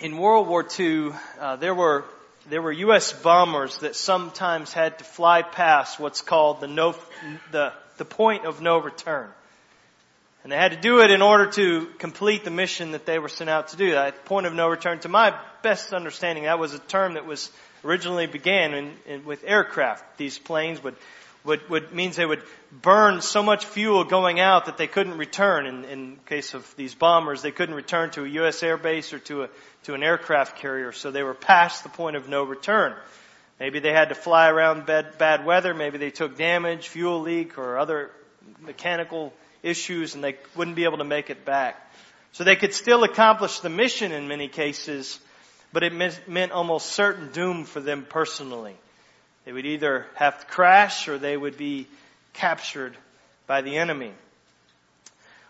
in World War II, uh, there were there were U.S. bombers that sometimes had to fly past what's called the no the the point of no return, and they had to do it in order to complete the mission that they were sent out to do. That point of no return, to my best understanding, that was a term that was originally began in, in, with aircraft. These planes would would, would means they would burn so much fuel going out that they couldn't return. In, in case of these bombers, they couldn't return to a U.S. air base or to a to an aircraft carrier, so they were past the point of no return. Maybe they had to fly around bad, bad weather. Maybe they took damage, fuel leak, or other mechanical issues, and they wouldn't be able to make it back. So they could still accomplish the mission in many cases, but it meant almost certain doom for them personally. They would either have to crash or they would be captured by the enemy.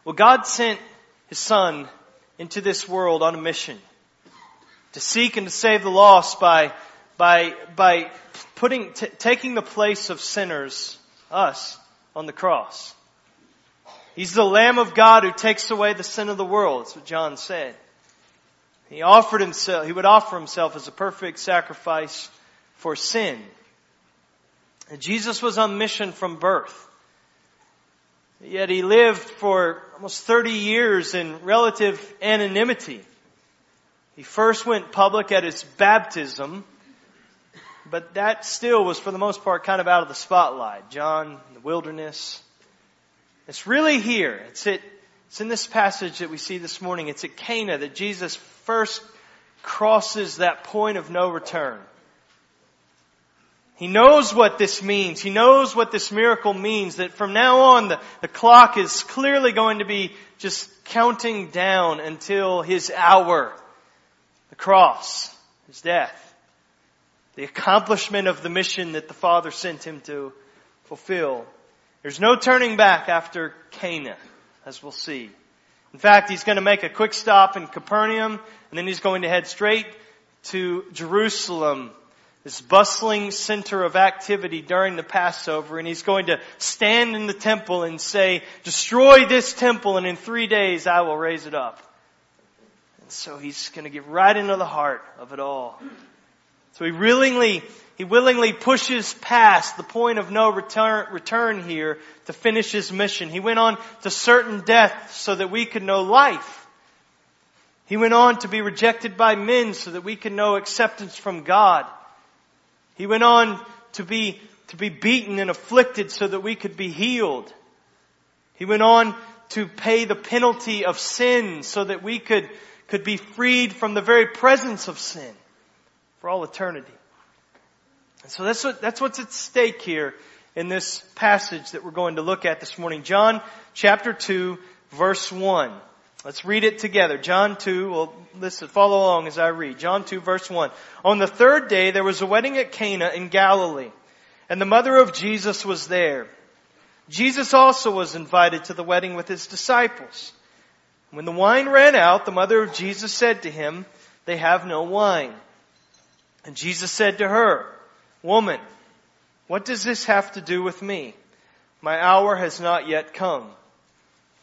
Well, God sent His Son into this world on a mission to seek and to save the lost by, by, by putting, t- taking the place of sinners, us, on the cross. He's the Lamb of God who takes away the sin of the world. That's what John said. He offered himself, he would offer himself as a perfect sacrifice for sin. Jesus was on mission from birth. Yet he lived for almost 30 years in relative anonymity. He first went public at his baptism, but that still was for the most part kind of out of the spotlight. John, the wilderness. It's really here. It's it. It's in this passage that we see this morning. It's at Cana that Jesus first crosses that point of no return. He knows what this means. He knows what this miracle means. That from now on, the, the clock is clearly going to be just counting down until his hour. The cross, his death. The accomplishment of the mission that the Father sent him to fulfill. There's no turning back after Cana, as we'll see. In fact, he's going to make a quick stop in Capernaum, and then he's going to head straight to Jerusalem this bustling center of activity during the Passover, and he's going to stand in the temple and say, destroy this temple and in three days I will raise it up. And so he's going to get right into the heart of it all. So he willingly, he willingly pushes past the point of no return, return here to finish his mission. He went on to certain death so that we could know life. He went on to be rejected by men so that we could know acceptance from God. He went on to be, to be beaten and afflicted so that we could be healed. He went on to pay the penalty of sin so that we could, could be freed from the very presence of sin for all eternity. And so that's what, that's what's at stake here in this passage that we're going to look at this morning. John chapter 2 verse 1. Let's read it together. John 2, well, listen, follow along as I read. John 2 verse 1. On the third day there was a wedding at Cana in Galilee, and the mother of Jesus was there. Jesus also was invited to the wedding with his disciples. When the wine ran out, the mother of Jesus said to him, they have no wine. And Jesus said to her, woman, what does this have to do with me? My hour has not yet come.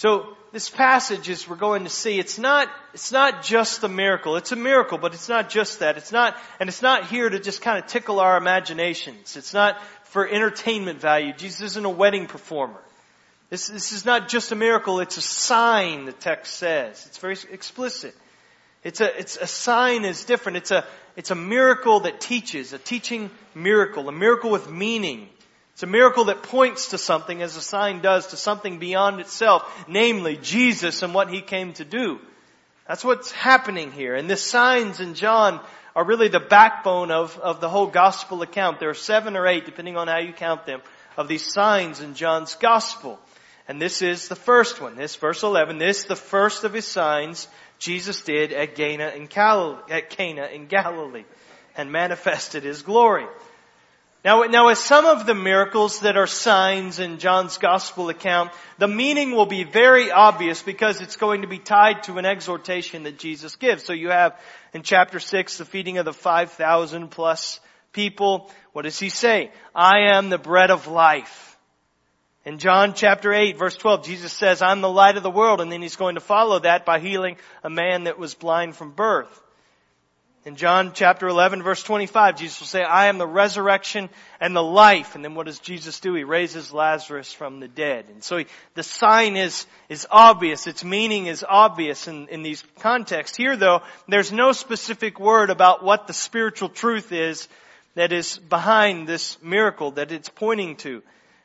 So this passage, as we're going to see, it's not, it's not just a miracle. It's a miracle, but it's not just that. It's not, and it's not here to just kind of tickle our imaginations. It's not for entertainment value. Jesus isn't a wedding performer. This, this is not just a miracle, it's a sign, the text says. It's very explicit. It's a, it's a sign is different. It's a, it's a miracle that teaches, a teaching miracle, a miracle with meaning. It's a miracle that points to something as a sign does to something beyond itself, namely Jesus and what he came to do. That's what's happening here. And the signs in John are really the backbone of, of the whole gospel account. There are seven or eight, depending on how you count them, of these signs in John's gospel. And this is the first one. This verse 11. This the first of his signs Jesus did at Cana in Galilee, at Cana in Galilee and manifested his glory. Now, now as some of the miracles that are signs in John's gospel account, the meaning will be very obvious because it's going to be tied to an exhortation that Jesus gives. So you have in chapter 6 the feeding of the 5,000 plus people. What does he say? I am the bread of life. In John chapter 8 verse 12, Jesus says, I'm the light of the world, and then he's going to follow that by healing a man that was blind from birth. In John chapter 11 verse 25, Jesus will say, I am the resurrection and the life. And then what does Jesus do? He raises Lazarus from the dead. And so he, the sign is, is obvious. Its meaning is obvious in, in these contexts. Here though, there's no specific word about what the spiritual truth is that is behind this miracle that it's pointing to.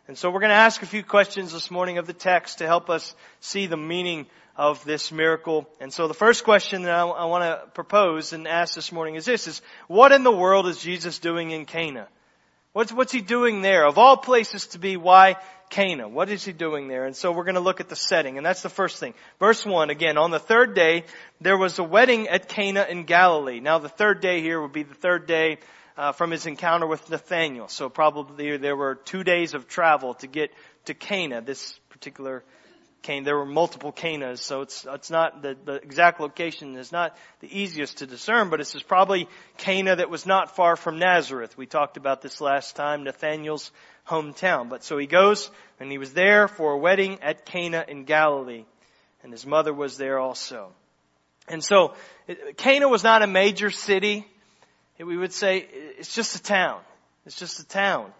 And so we're going to ask a few questions this morning of the text to help us see the meaning of this miracle. And so the first question that I, I want to propose and ask this morning is this, is what in the world is Jesus doing in Cana? What's, what's he doing there? Of all places to be, why Cana? What is he doing there? And so we're going to look at the setting, and that's the first thing. Verse 1, again, on the third day, there was a wedding at Cana in Galilee. Now the third day here would be the third day uh, from his encounter with Nathaniel. So probably there were two days of travel to get to Cana, this particular Cana. There were multiple Canas, so it's it's not the, the exact location is not the easiest to discern, but this is probably Cana that was not far from Nazareth. We talked about this last time, Nathaniel's hometown. But so he goes and he was there for a wedding at Cana in Galilee, and his mother was there also. And so Cana was not a major city we would say it's just a town. It's just a town.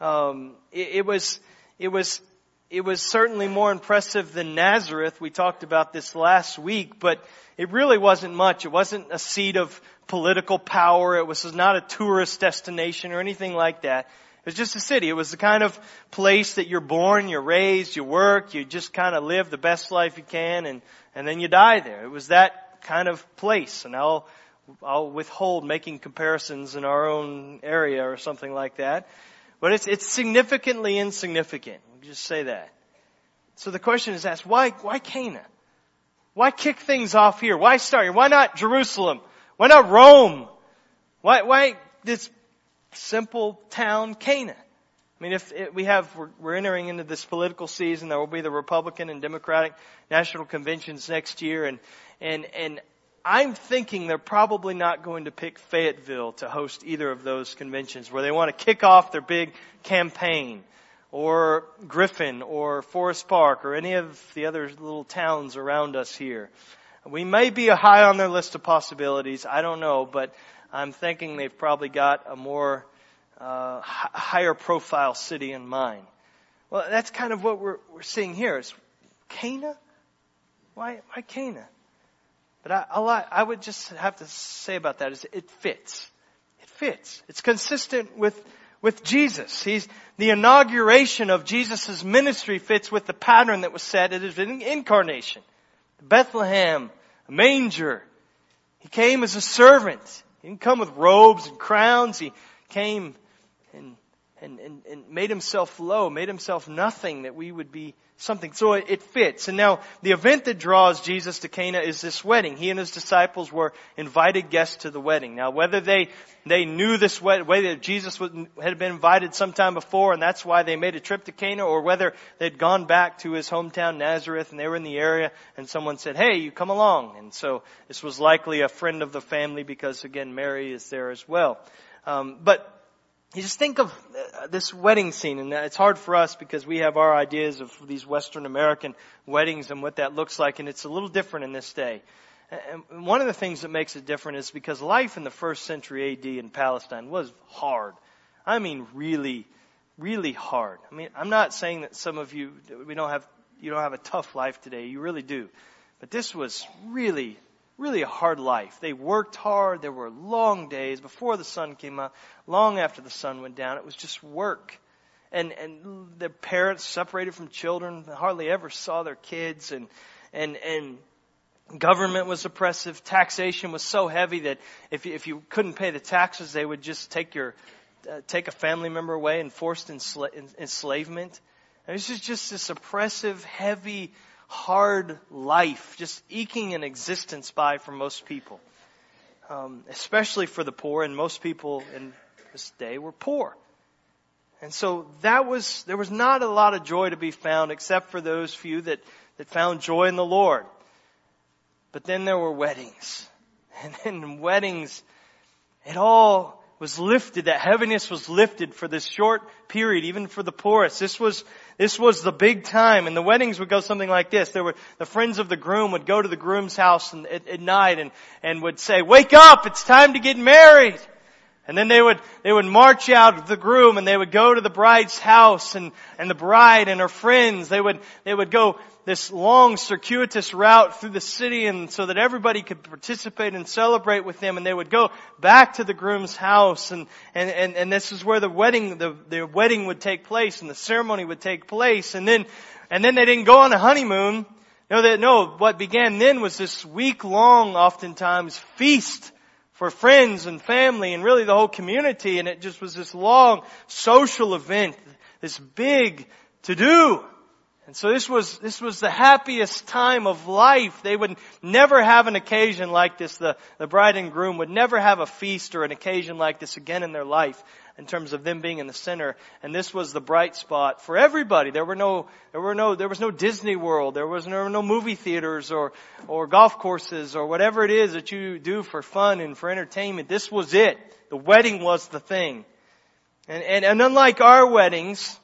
Um, it, it was, it was, it was certainly more impressive than Nazareth. We talked about this last week, but it really wasn't much. It wasn't a seat of political power. It was not a tourist destination or anything like that. It was just a city. It was the kind of place that you're born, you're raised, you work, you just kind of live the best life you can, and, and then you die there. It was that kind of place. And I'll I'll withhold making comparisons in our own area or something like that. But it's, it's significantly insignificant. Just say that. So the question is asked, why, why Cana? Why kick things off here? Why start here? Why not Jerusalem? Why not Rome? Why, why this simple town Cana? I mean, if we have, we're, we're entering into this political season, there will be the Republican and Democratic national conventions next year, and, and, and I'm thinking they're probably not going to pick Fayetteville to host either of those conventions where they want to kick off their big campaign or Griffin or Forest Park or any of the other little towns around us here. We may be high on their list of possibilities. I don't know, but I'm thinking they've probably got a more uh, higher profile city in mind. Well, that's kind of what we're, we're seeing here. Is Cana? Why, why Cana? But I, I would just have to say about that is it fits. It fits. It's consistent with, with Jesus. He's, the inauguration of Jesus' ministry fits with the pattern that was set at his incarnation. Bethlehem, a manger. He came as a servant. He didn't come with robes and crowns. He came and, and, and, and made himself low, made himself nothing that we would be something. So it fits. And now the event that draws Jesus to Cana is this wedding. He and his disciples were invited guests to the wedding. Now whether they, they knew this way, that Jesus had been invited sometime before and that's why they made a trip to Cana or whether they'd gone back to his hometown Nazareth and they were in the area and someone said, hey, you come along. And so this was likely a friend of the family because again, Mary is there as well. Um, but you just think of uh, this wedding scene, and it's hard for us because we have our ideas of these Western American weddings and what that looks like, and it's a little different in this day. And one of the things that makes it different is because life in the first century AD in Palestine was hard. I mean, really, really hard. I mean, I'm not saying that some of you, we don't have, you don't have a tough life today. You really do. But this was really, really a hard life. They worked hard. There were long days before the sun came up, long after the sun went down. It was just work. and and their parents separated from children, hardly ever saw their kids, and and and government was oppressive. Taxation was so heavy that if you, if you couldn't pay the taxes, they would just take your uh, take a family member away and forced ensla- enslavement. And this is just this oppressive, heavy, hard life, just eking an existence by for most people, um, especially for the poor. And most people in this day were poor. And so that was, there was not a lot of joy to be found except for those few that, that found joy in the Lord. But then there were weddings. And in weddings, it all was lifted, that heaviness was lifted for this short period, even for the poorest. This was, this was the big time, and the weddings would go something like this. There were, the friends of the groom would go to the groom's house and, at, at night and, and would say, wake up, it's time to get married. And then they would, they would march out the groom and they would go to the bride's house and, and the bride and her friends, they would, they would go this long circuitous route through the city and so that everybody could participate and celebrate with them and they would go back to the groom's house and, and, and, and this is where the wedding, the, the wedding would take place and the ceremony would take place and then, and then they didn't go on a honeymoon. No, that, no, what began then was this week long, oftentimes, feast for friends and family and really the whole community and it just was this long social event, this big to do. And so this was, this was the happiest time of life. They would never have an occasion like this. The, the bride and groom would never have a feast or an occasion like this again in their life in terms of them being in the center. And this was the bright spot for everybody. There were no, there were no, there was no Disney World. There was no, no movie theaters or, or golf courses or whatever it is that you do for fun and for entertainment. This was it. The wedding was the thing. And, and, and unlike our weddings,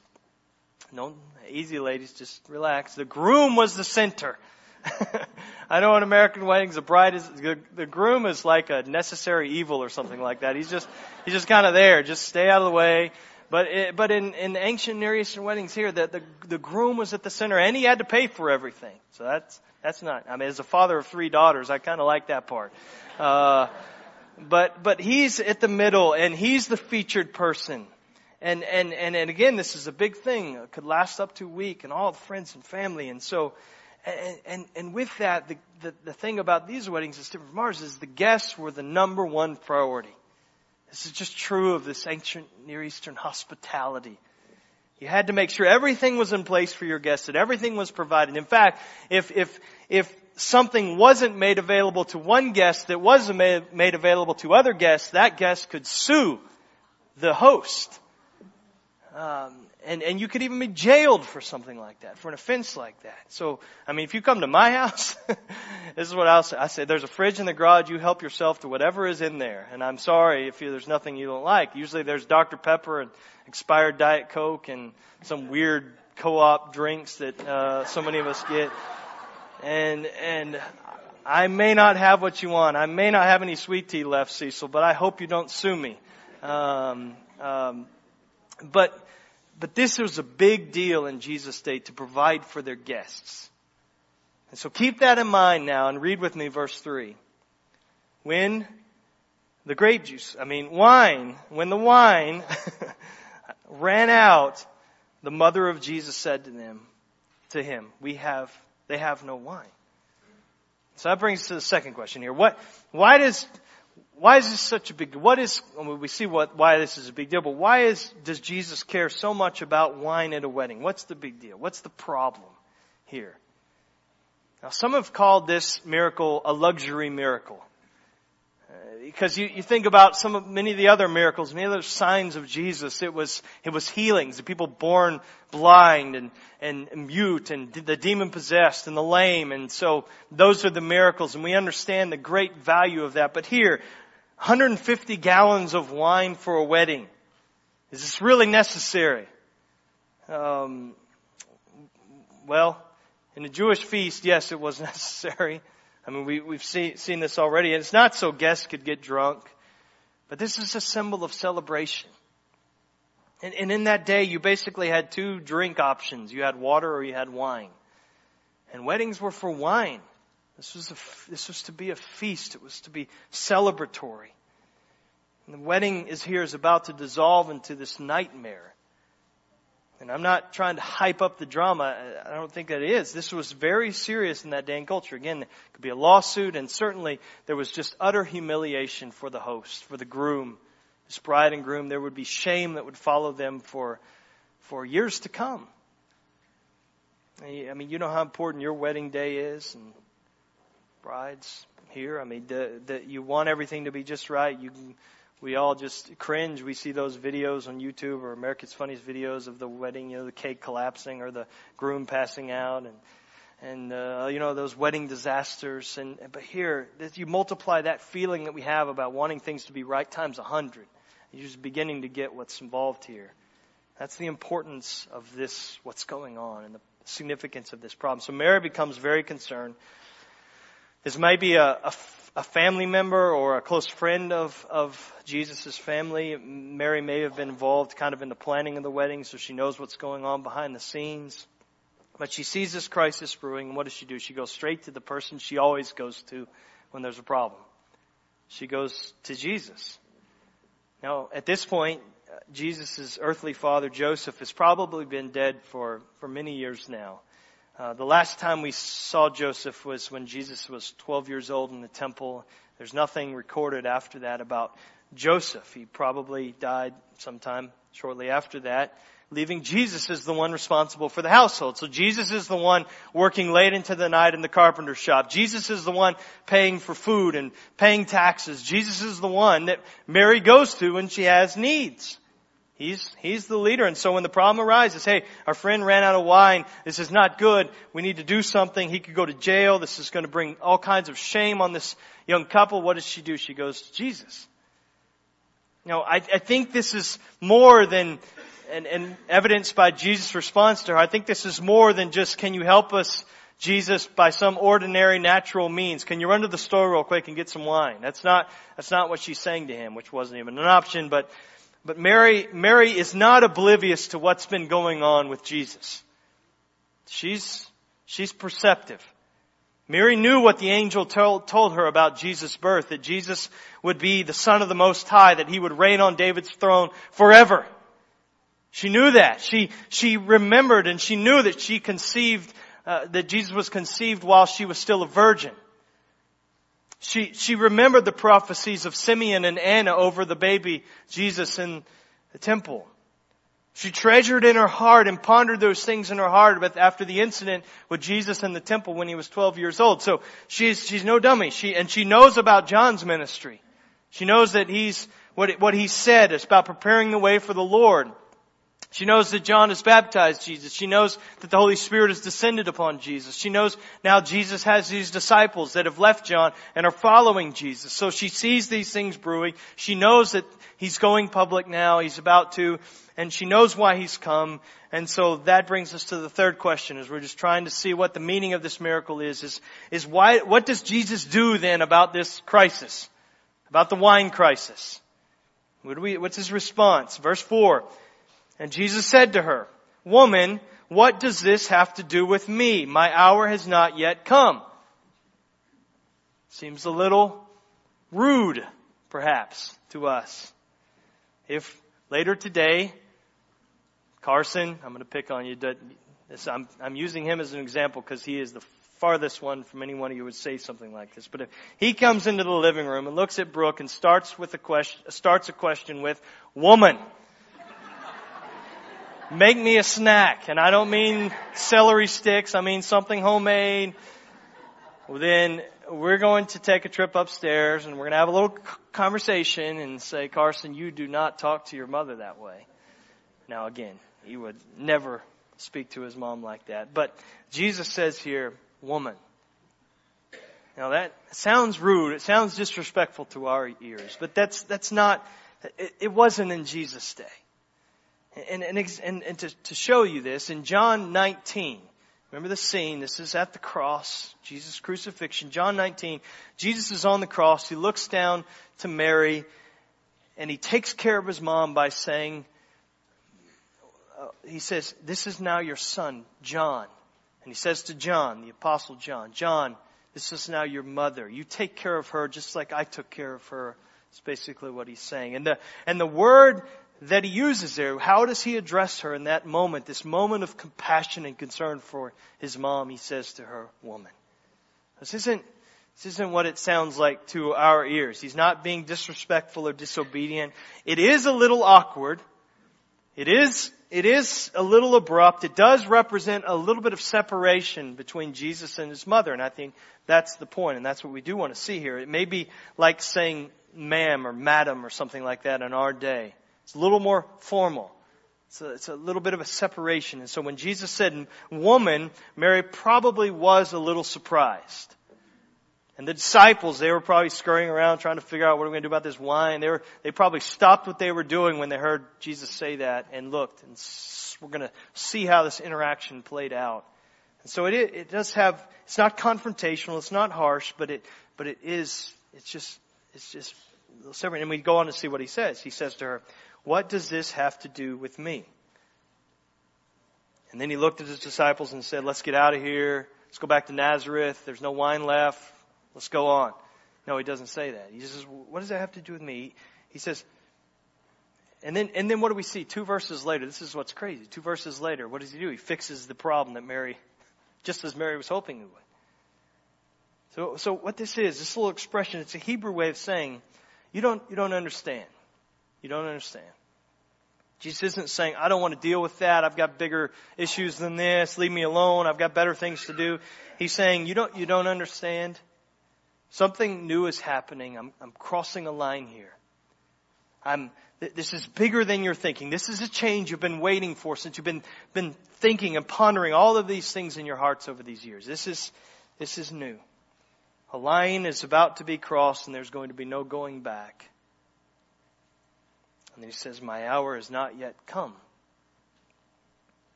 no, easy ladies, just relax. The groom was the center. I know in American weddings, the bride is, the, the groom is like a necessary evil or something like that. He's just, he's just kind of there. Just stay out of the way. But, it, but in, in ancient Near Eastern weddings here, the, the, the groom was at the center and he had to pay for everything. So that's, that's not, I mean, as a father of three daughters, I kind of like that part. Uh, but, but he's at the middle and he's the featured person. And, and, and, and again, this is a big thing. It could last up to a week and all the friends and family. And so, and, and, and with that, the, the, the thing about these weddings is different from ours is the guests were the number one priority. This is just true of this ancient Near Eastern hospitality. You had to make sure everything was in place for your guests, that everything was provided. In fact, if, if, if something wasn't made available to one guest that was made available to other guests, that guest could sue the host. Um, and, and you could even be jailed for something like that, for an offense like that. So, I mean, if you come to my house, this is what I'll say. I say, there's a fridge in the garage, you help yourself to whatever is in there. And I'm sorry if you, there's nothing you don't like. Usually there's Dr. Pepper and expired Diet Coke and some weird co-op drinks that, uh, so many of us get. And, and I may not have what you want. I may not have any sweet tea left, Cecil, but I hope you don't sue me. Um, um, but, but this was a big deal in Jesus' day to provide for their guests. And so keep that in mind now and read with me verse 3. When the grape juice, I mean wine, when the wine ran out, the mother of Jesus said to them, to him, we have, they have no wine. So that brings us to the second question here. What, why does why is this such a big deal? What is, we see what, why this is a big deal, but why is, does Jesus care so much about wine at a wedding? What's the big deal? What's the problem here? Now some have called this miracle a luxury miracle. Uh, because you, you think about some of, many of the other miracles, many other signs of Jesus, it was, it was healings, the people born blind and, and mute and the demon possessed and the lame. And so those are the miracles and we understand the great value of that. But here, 150 gallons of wine for a wedding. Is this really necessary? Um, well, in a Jewish feast, yes, it was necessary. I mean, we, we've see, seen this already, and it's not so guests could get drunk, but this is a symbol of celebration. And, and in that day, you basically had two drink options. You had water or you had wine. And weddings were for wine. This was, a, this was to be a feast. It was to be celebratory. And the wedding is here is about to dissolve into this nightmare. And I'm not trying to hype up the drama. I don't think that is. This was very serious in that day and culture. Again, there could be a lawsuit, and certainly there was just utter humiliation for the host, for the groom, this bride and groom. There would be shame that would follow them for, for years to come. I mean, you know how important your wedding day is, and brides here. I mean, the, you want everything to be just right. You we all just cringe. We see those videos on YouTube or America's Funniest videos of the wedding, you know, the cake collapsing or the groom passing out and, and, uh, you know, those wedding disasters. And, but here, you multiply that feeling that we have about wanting things to be right times a hundred. You're just beginning to get what's involved here. That's the importance of this, what's going on and the significance of this problem. So Mary becomes very concerned. This may be a, a a family member or a close friend of, of Jesus' family. Mary may have been involved kind of in the planning of the wedding, so she knows what's going on behind the scenes. But she sees this crisis brewing, and what does she do? She goes straight to the person she always goes to when there's a problem. She goes to Jesus. Now, at this point, Jesus' earthly father, Joseph, has probably been dead for, for many years now. Uh, the last time we saw Joseph was when Jesus was 12 years old in the temple. There's nothing recorded after that about Joseph. He probably died sometime shortly after that, leaving Jesus as the one responsible for the household. So Jesus is the one working late into the night in the carpenter shop. Jesus is the one paying for food and paying taxes. Jesus is the one that Mary goes to when she has needs. He's, he's the leader. And so when the problem arises, hey, our friend ran out of wine. This is not good. We need to do something. He could go to jail. This is going to bring all kinds of shame on this young couple. What does she do? She goes to Jesus. Now, I, I think this is more than, and, and evidenced by Jesus' response to her. I think this is more than just, can you help us, Jesus, by some ordinary natural means? Can you run to the store real quick and get some wine? That's not, that's not what she's saying to him, which wasn't even an option, but but Mary, Mary is not oblivious to what's been going on with Jesus. She's, she's perceptive. Mary knew what the angel told, told her about Jesus' birth, that Jesus would be the Son of the Most High, that He would reign on David's throne forever. She knew that. She, she remembered and she knew that she conceived, uh, that Jesus was conceived while she was still a virgin. She, she remembered the prophecies of Simeon and Anna over the baby Jesus in the temple. She treasured in her heart and pondered those things in her heart after the incident with Jesus in the temple when he was 12 years old. So she's, she's no dummy. She, and she knows about John's ministry. She knows that he's, what, what he said is about preparing the way for the Lord. She knows that John has baptized Jesus. She knows that the Holy Spirit has descended upon Jesus. She knows now Jesus has these disciples that have left John and are following Jesus. So she sees these things brewing. She knows that he's going public now. He's about to, and she knows why he's come. And so that brings us to the third question as we're just trying to see what the meaning of this miracle is, is, is why, what does Jesus do then about this crisis? About the wine crisis? What do we, what's his response? Verse 4. And Jesus said to her, Woman, what does this have to do with me? My hour has not yet come. Seems a little rude, perhaps, to us. If later today, Carson, I'm going to pick on you. I'm, I'm using him as an example because he is the farthest one from anyone who would say something like this. But if he comes into the living room and looks at Brooke and starts with a question, starts a question with, "Woman, make me a snack. And I don't mean celery sticks, I mean something homemade. Well, then we're going to take a trip upstairs and we're going to have a little conversation and say, Carson, you do not talk to your mother that way. Now again, he would never speak to his mom like that. But Jesus says here, woman. Now that sounds rude. It sounds disrespectful to our ears, but that's, that's not, it, it wasn't in Jesus' day. And, and, and, and to, to show you this, in John 19, remember the scene, this is at the cross, Jesus' crucifixion, John 19, Jesus is on the cross, he looks down to Mary, and he takes care of his mom by saying, uh, he says, this is now your son, John. And he says to John, the apostle John, John, this is now your mother. You take care of her just like I took care of her. It's basically what he's saying. And the, and the word that he uses there. How does he address her in that moment, this moment of compassion and concern for his mom? He says to her, woman. This isn't, this isn't what it sounds like to our ears. He's not being disrespectful or disobedient. It is a little awkward. It is, it is a little abrupt. It does represent a little bit of separation between Jesus and his mother, and I think that's the point, and that's what we do want to see here. It may be like saying ma'am or madam or something like that in our day. It's a little more formal. It's a, it's a little bit of a separation. And so when Jesus said woman, Mary probably was a little surprised. And the disciples, they were probably scurrying around trying to figure out what are we going to do about this wine. They were, they probably stopped what they were doing when they heard Jesus say that and looked. And we're going to see how this interaction played out. And so it, it does have, it's not confrontational, it's not harsh, but it, but it is, it's just, it's just. And we go on to see what he says. He says to her, what does this have to do with me? And then he looked at his disciples and said, let's get out of here. Let's go back to Nazareth. There's no wine left. Let's go on. No, he doesn't say that. He says, what does that have to do with me? He says, and then, and then what do we see? Two verses later, this is what's crazy. Two verses later, what does he do? He fixes the problem that Mary, just as Mary was hoping he would. So, so what this is, this little expression, it's a Hebrew way of saying, you don't, you don't understand. You don't understand. Jesus isn't saying, I don't want to deal with that. I've got bigger issues than this. Leave me alone. I've got better things to do. He's saying, you don't, you don't understand. Something new is happening. I'm, I'm crossing a line here. I'm, this is bigger than you're thinking. This is a change you've been waiting for since you've been, been thinking and pondering all of these things in your hearts over these years. This is, this is new. A line is about to be crossed and there's going to be no going back. And then he says, My hour is not yet come.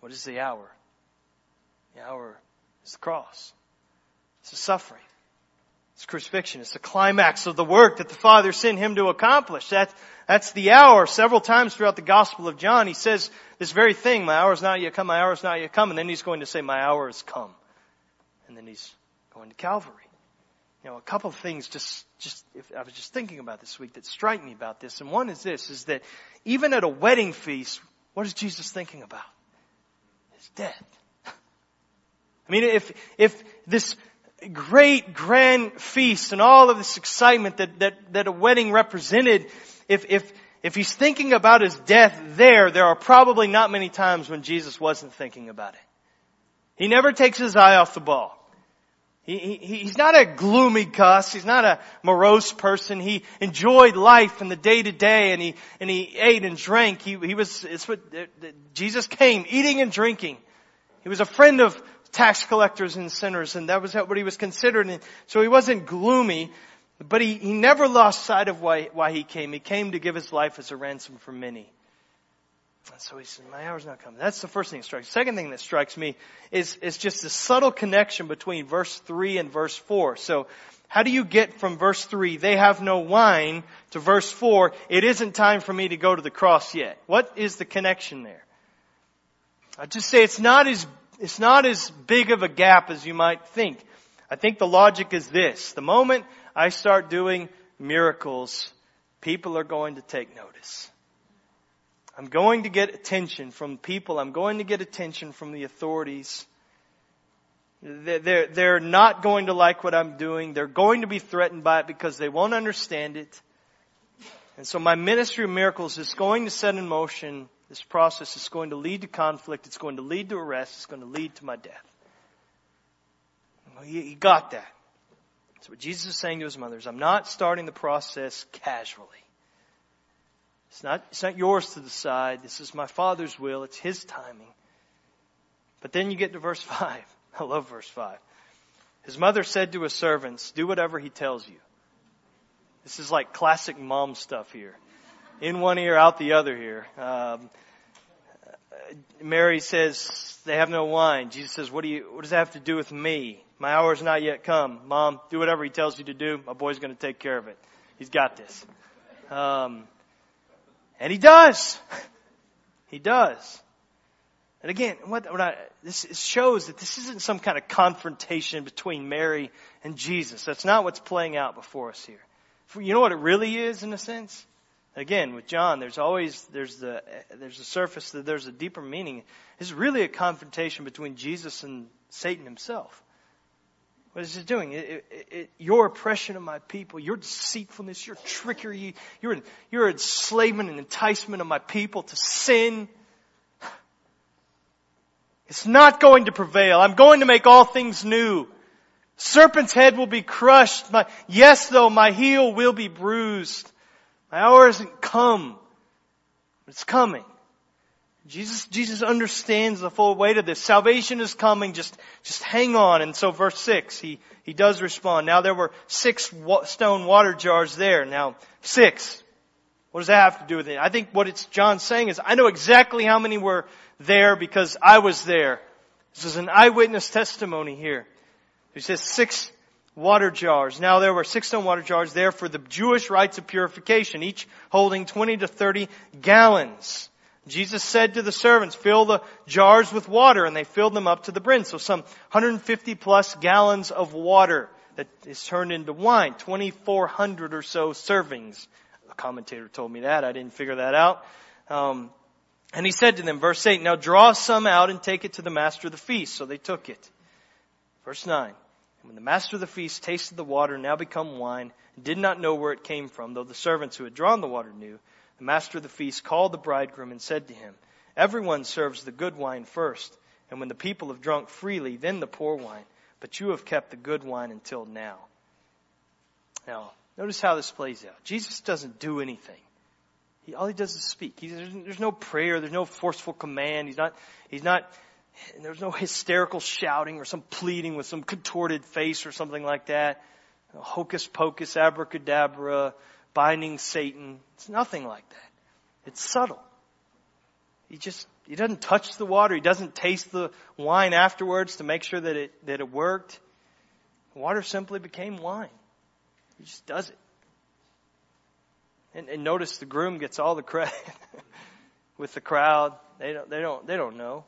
What is the hour? The hour is the cross. It's the suffering. It's crucifixion. It's the climax of the work that the Father sent him to accomplish. That, that's the hour. Several times throughout the Gospel of John, he says this very thing, my hour is not yet come, my hour is not yet come. And then he's going to say, my hour has come. And then he's going to Calvary. You know, a couple of things just, just, if, I was just thinking about this week that strike me about this. And one is this, is that even at a wedding feast, what is Jesus thinking about? His death. I mean, if, if this great grand feast and all of this excitement that, that, that a wedding represented, if, if, if he's thinking about his death there, there are probably not many times when Jesus wasn't thinking about it. He never takes his eye off the ball. He, he, he's not a gloomy cuss. He's not a morose person. He enjoyed life and the day to day and he, and he ate and drank. He, he was, it's what, Jesus came eating and drinking. He was a friend of tax collectors and sinners and that was what he was considered. And so he wasn't gloomy, but he, he never lost sight of why, why he came. He came to give his life as a ransom for many. And so he said, my hour's not coming. That's the first thing that strikes. Second thing that strikes me is, is just the subtle connection between verse 3 and verse 4. So, how do you get from verse 3, they have no wine, to verse 4, it isn't time for me to go to the cross yet? What is the connection there? I just say it's not as, it's not as big of a gap as you might think. I think the logic is this. The moment I start doing miracles, people are going to take notice. I'm going to get attention from people. I'm going to get attention from the authorities. They're, they're not going to like what I'm doing. They're going to be threatened by it because they won't understand it. And so my ministry of miracles is going to set in motion this process. It's going to lead to conflict. It's going to lead to arrest. It's going to lead to my death. He, he got that. That's what Jesus is saying to his mothers. I'm not starting the process casually. It's not, it's not yours to decide. This is my Father's will. It's His timing. But then you get to verse 5. I love verse 5. His mother said to his servants, do whatever he tells you. This is like classic mom stuff here. In one ear, out the other here. Um, Mary says, they have no wine. Jesus says, what do you, what does that have to do with me? My hour has not yet come. Mom, do whatever he tells you to do. My boy's going to take care of it. He's got this. Um, and he does. he does. And again, what, what I, this shows that this isn't some kind of confrontation between Mary and Jesus. That's not what's playing out before us here. You know what it really is, in a sense? Again, with John, there's always there's the there's a surface that there's a deeper meaning. It's really a confrontation between Jesus and Satan himself. What is it doing? It, it, it, your oppression of my people, your deceitfulness, your trickery, your, your enslavement and enticement of my people to sin. It's not going to prevail. I'm going to make all things new. Serpent's head will be crushed. My, yes, though, my heel will be bruised. My hour hasn't come, it's coming. Jesus, Jesus understands the full weight of this. Salvation is coming. Just, just hang on. And so verse 6, he, he does respond. Now there were six stone water jars there. Now, six. What does that have to do with it? I think what it's John saying is, I know exactly how many were there because I was there. This is an eyewitness testimony here. He says six water jars. Now there were six stone water jars there for the Jewish rites of purification, each holding 20 to 30 gallons. Jesus said to the servants, fill the jars with water, and they filled them up to the brim. So some 150 plus gallons of water that is turned into wine. 2,400 or so servings. A commentator told me that. I didn't figure that out. Um, and he said to them, verse 8, now draw some out and take it to the master of the feast. So they took it. Verse 9, when the master of the feast tasted the water now become wine, did not know where it came from, though the servants who had drawn the water knew, the master of the feast called the bridegroom and said to him, Everyone serves the good wine first, and when the people have drunk freely, then the poor wine. But you have kept the good wine until now. Now, notice how this plays out. Jesus doesn't do anything. He, all he does is speak. He, there's, there's no prayer. There's no forceful command. He's not, he's not, there's no hysterical shouting or some pleading with some contorted face or something like that. Hocus pocus, abracadabra, binding Satan. It's nothing like that. It's subtle. He just, he doesn't touch the water. He doesn't taste the wine afterwards to make sure that it, that it worked. water simply became wine. He just does it. And, and notice the groom gets all the credit with the crowd. They don't, they don't, they don't know.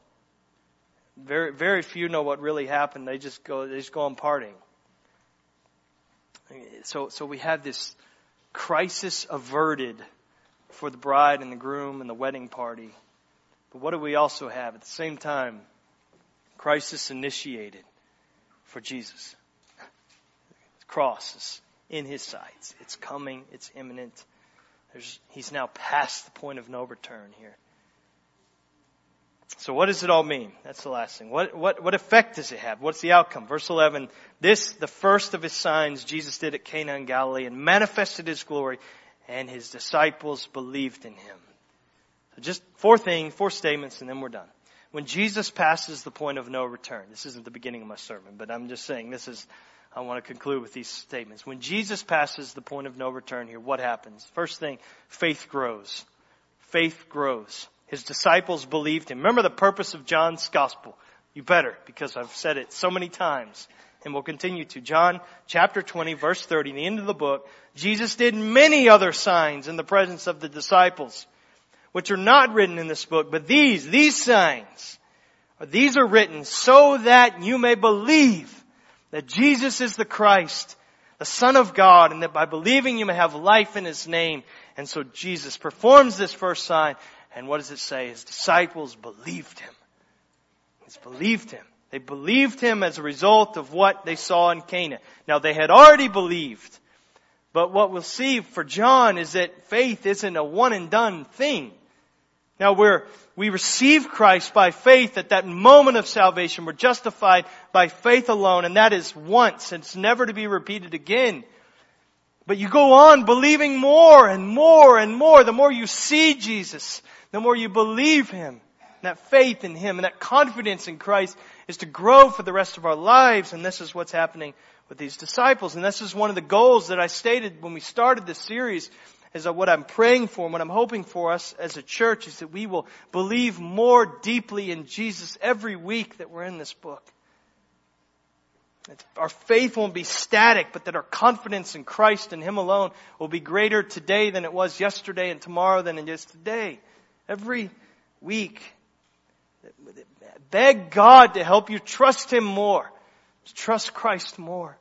Very, very few know what really happened. They just go, they just go on partying. So, so we have this, crisis averted for the bride and the groom and the wedding party. But what do we also have at the same time? Crisis initiated for Jesus. The cross is in his sights. It's coming. It's imminent. There's, he's now past the point of no return here. So what does it all mean? That's the last thing. What, what, what effect does it have? What's the outcome? Verse 11, this, the first of his signs Jesus did at Cana in Galilee and manifested his glory and his disciples believed in him. So just four things, four statements and then we're done. When Jesus passes the point of no return, this isn't the beginning of my sermon, but I'm just saying this is, I want to conclude with these statements. When Jesus passes the point of no return here, what happens? First thing, faith grows. Faith grows. His disciples believed him. Remember the purpose of John's gospel. You better, because I've said it so many times and we'll continue to. John chapter 20 verse 30, the end of the book, Jesus did many other signs in the presence of the disciples, which are not written in this book, but these, these signs, these are written so that you may believe that Jesus is the Christ, the Son of God, and that by believing you may have life in His name. And so Jesus performs this first sign and what does it say? His disciples believed him. He's believed him. They believed him as a result of what they saw in Cana. Now they had already believed. But what we'll see for John is that faith isn't a one and done thing. Now we're, we receive Christ by faith at that moment of salvation. We're justified by faith alone, and that is once. and It's never to be repeated again. But you go on believing more and more and more. The more you see Jesus, the more you believe Him. that faith in Him and that confidence in Christ is to grow for the rest of our lives. And this is what's happening with these disciples. And this is one of the goals that I stated when we started this series is that what I'm praying for and what I'm hoping for us as a church is that we will believe more deeply in Jesus every week that we're in this book. Our faith won't be static, but that our confidence in Christ and Him alone will be greater today than it was yesterday and tomorrow than it is today. Every week, beg God to help you trust Him more, to trust Christ more,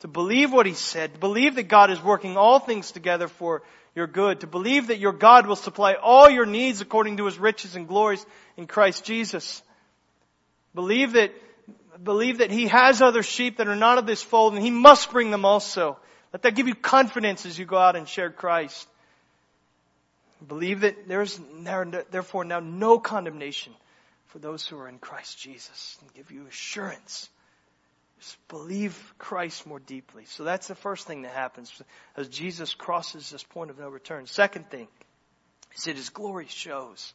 to believe what He said, to believe that God is working all things together for your good, to believe that your God will supply all your needs according to his riches and glories in Christ Jesus. Believe that, believe that he has other sheep that are not of this fold and he must bring them also. Let that give you confidence as you go out and share Christ. Believe that there's therefore now no condemnation for those who are in Christ Jesus and give you assurance. Just believe Christ more deeply. So that's the first thing that happens as Jesus crosses this point of no return. Second thing is that his glory shows.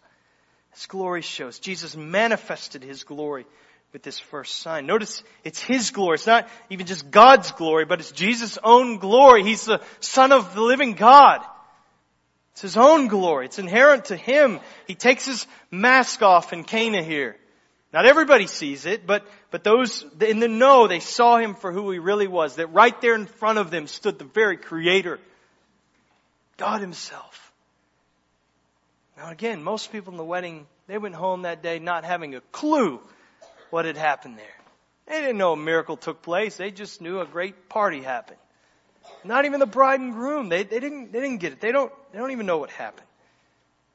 His glory shows. Jesus manifested his glory with this first sign. Notice it's His glory. It's not even just God's glory, but it's Jesus' own glory. He's the Son of the living God. It's His own glory. It's inherent to Him. He takes His mask off in Cana here. Not everybody sees it, but, but those in the know, they saw Him for who He really was. That right there in front of them stood the very Creator. God Himself. Now again, most people in the wedding, they went home that day not having a clue what had happened there. They didn't know a miracle took place. They just knew a great party happened. Not even the bride and groom. They, they didn't, they didn't get it. They don't, they don't even know what happened.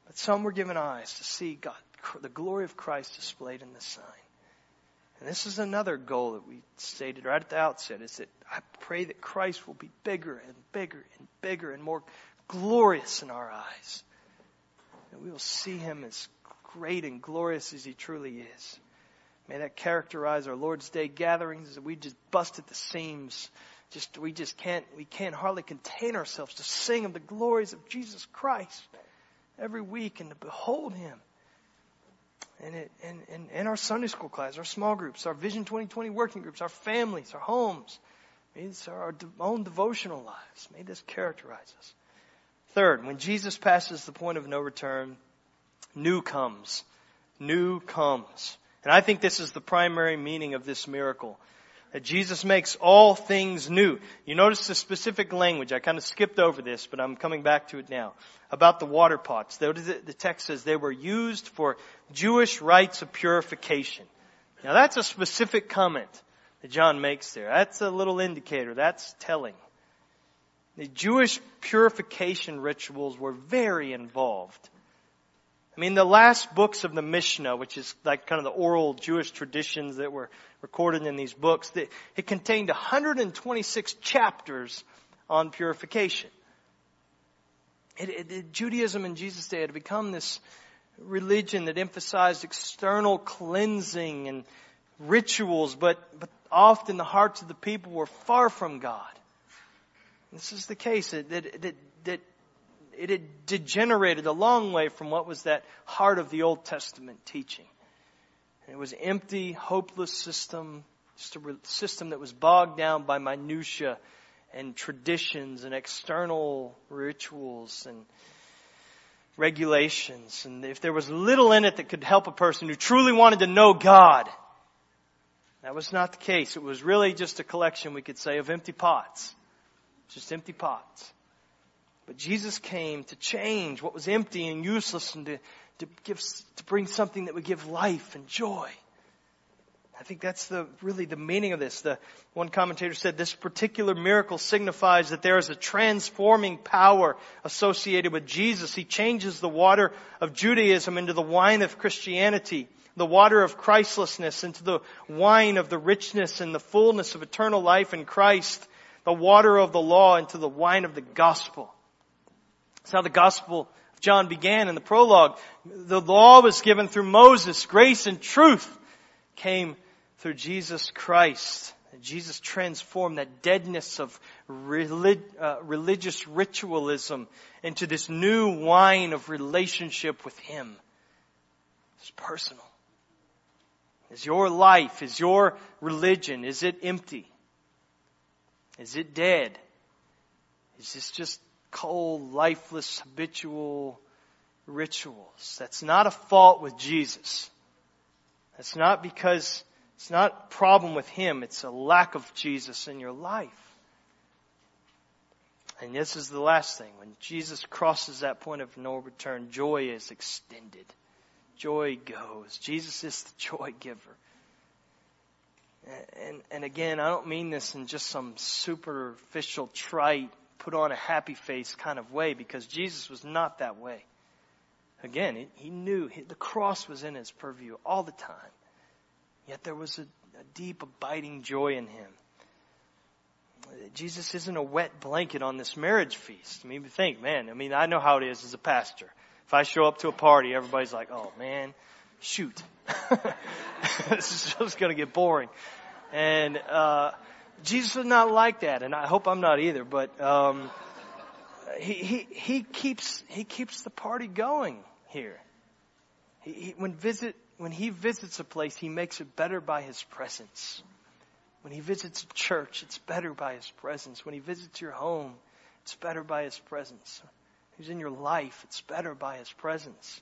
But some were given eyes to see God, the glory of Christ displayed in the sign. And this is another goal that we stated right at the outset is that I pray that Christ will be bigger and bigger and bigger and more glorious in our eyes. And we will see him as great and glorious as he truly is. May that characterize our Lord's Day gatherings. That we just bust at the seams. Just, we just can't, we can't hardly contain ourselves to sing of the glories of Jesus Christ every week and to behold Him. And, it, and, and, and our Sunday school class, our small groups, our Vision 2020 working groups, our families, our homes. May this our own devotional lives. May this characterize us. Third, when Jesus passes the point of no return, new comes. New comes. And I think this is the primary meaning of this miracle. That Jesus makes all things new. You notice the specific language. I kind of skipped over this, but I'm coming back to it now. About the water pots. The text says they were used for Jewish rites of purification. Now that's a specific comment that John makes there. That's a little indicator. That's telling. The Jewish purification rituals were very involved. I mean, the last books of the Mishnah, which is like kind of the oral Jewish traditions that were recorded in these books, it contained 126 chapters on purification. It, it, it, Judaism in Jesus' day had become this religion that emphasized external cleansing and rituals, but, but often the hearts of the people were far from God. This is the case that, that, that it had degenerated a long way from what was that heart of the Old Testament teaching. it was empty, hopeless system, just a system that was bogged down by minutia and traditions and external rituals and regulations. And if there was little in it that could help a person who truly wanted to know God, that was not the case. It was really just a collection, we could say, of empty pots. Just empty pots. But Jesus came to change what was empty and useless and to, to give, to bring something that would give life and joy. I think that's the, really the meaning of this. The, one commentator said this particular miracle signifies that there is a transforming power associated with Jesus. He changes the water of Judaism into the wine of Christianity, the water of Christlessness into the wine of the richness and the fullness of eternal life in Christ, the water of the law into the wine of the gospel. That's how the Gospel of John began in the prologue. The law was given through Moses. Grace and truth came through Jesus Christ. Jesus transformed that deadness of relig- uh, religious ritualism into this new wine of relationship with Him. It's personal. Is your life, is your religion, is it empty? Is it dead? Is this just cold, lifeless, habitual rituals. That's not a fault with Jesus. That's not because it's not a problem with Him. It's a lack of Jesus in your life. And this is the last thing. When Jesus crosses that point of no return, joy is extended. Joy goes. Jesus is the joy giver. And, and again, I don't mean this in just some superficial, trite put on a happy face kind of way because Jesus was not that way. Again, he knew the cross was in his purview all the time. Yet there was a, a deep, abiding joy in him. Jesus isn't a wet blanket on this marriage feast. I mean, think, man, I mean, I know how it is as a pastor. If I show up to a party, everybody's like, oh man, shoot. this is just going to get boring. And, uh, Jesus is not like that, and I hope I'm not either, but, um, he, he, he keeps, he keeps the party going here. He, he, when visit, when he visits a place, he makes it better by his presence. When he visits a church, it's better by his presence. When he visits your home, it's better by his presence. He's in your life, it's better by his presence.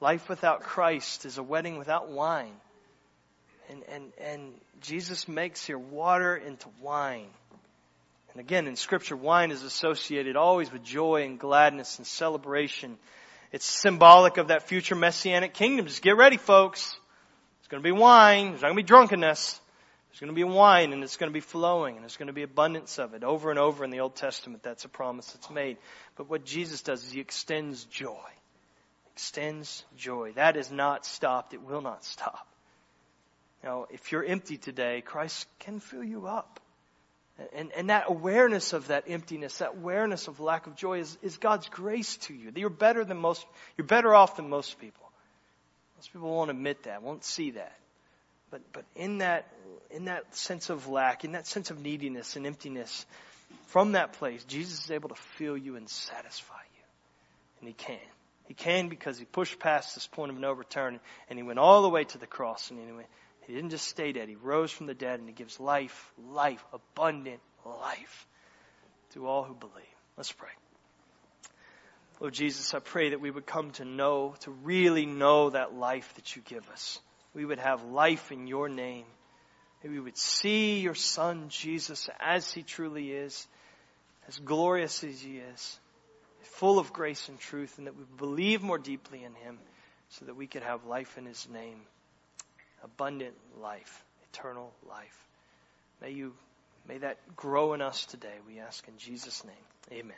Life without Christ is a wedding without wine. And, and, and Jesus makes here water into wine. And again, in scripture, wine is associated always with joy and gladness and celebration. It's symbolic of that future messianic kingdom. Just get ready, folks. It's going to be wine. There's not going to be drunkenness. There's going to be wine and it's going to be flowing and there's going to be abundance of it. Over and over in the Old Testament, that's a promise that's made. But what Jesus does is he extends joy. Extends joy. That is not stopped. It will not stop. Now, if you're empty today, Christ can fill you up. And, and that awareness of that emptiness, that awareness of lack of joy is, is God's grace to you. That You're better than most, you're better off than most people. Most people won't admit that, won't see that. But, but in that, in that sense of lack, in that sense of neediness and emptiness, from that place, Jesus is able to fill you and satisfy you. And He can. He can because He pushed past this point of no return and He went all the way to the cross and He went, he didn't just stay dead. He rose from the dead and he gives life, life, abundant life to all who believe. Let's pray. Lord Jesus, I pray that we would come to know, to really know that life that you give us. We would have life in your name. That we would see your son Jesus as he truly is, as glorious as he is, full of grace and truth, and that we believe more deeply in him so that we could have life in his name abundant life, eternal life. May you, may that grow in us today, we ask in Jesus' name. Amen.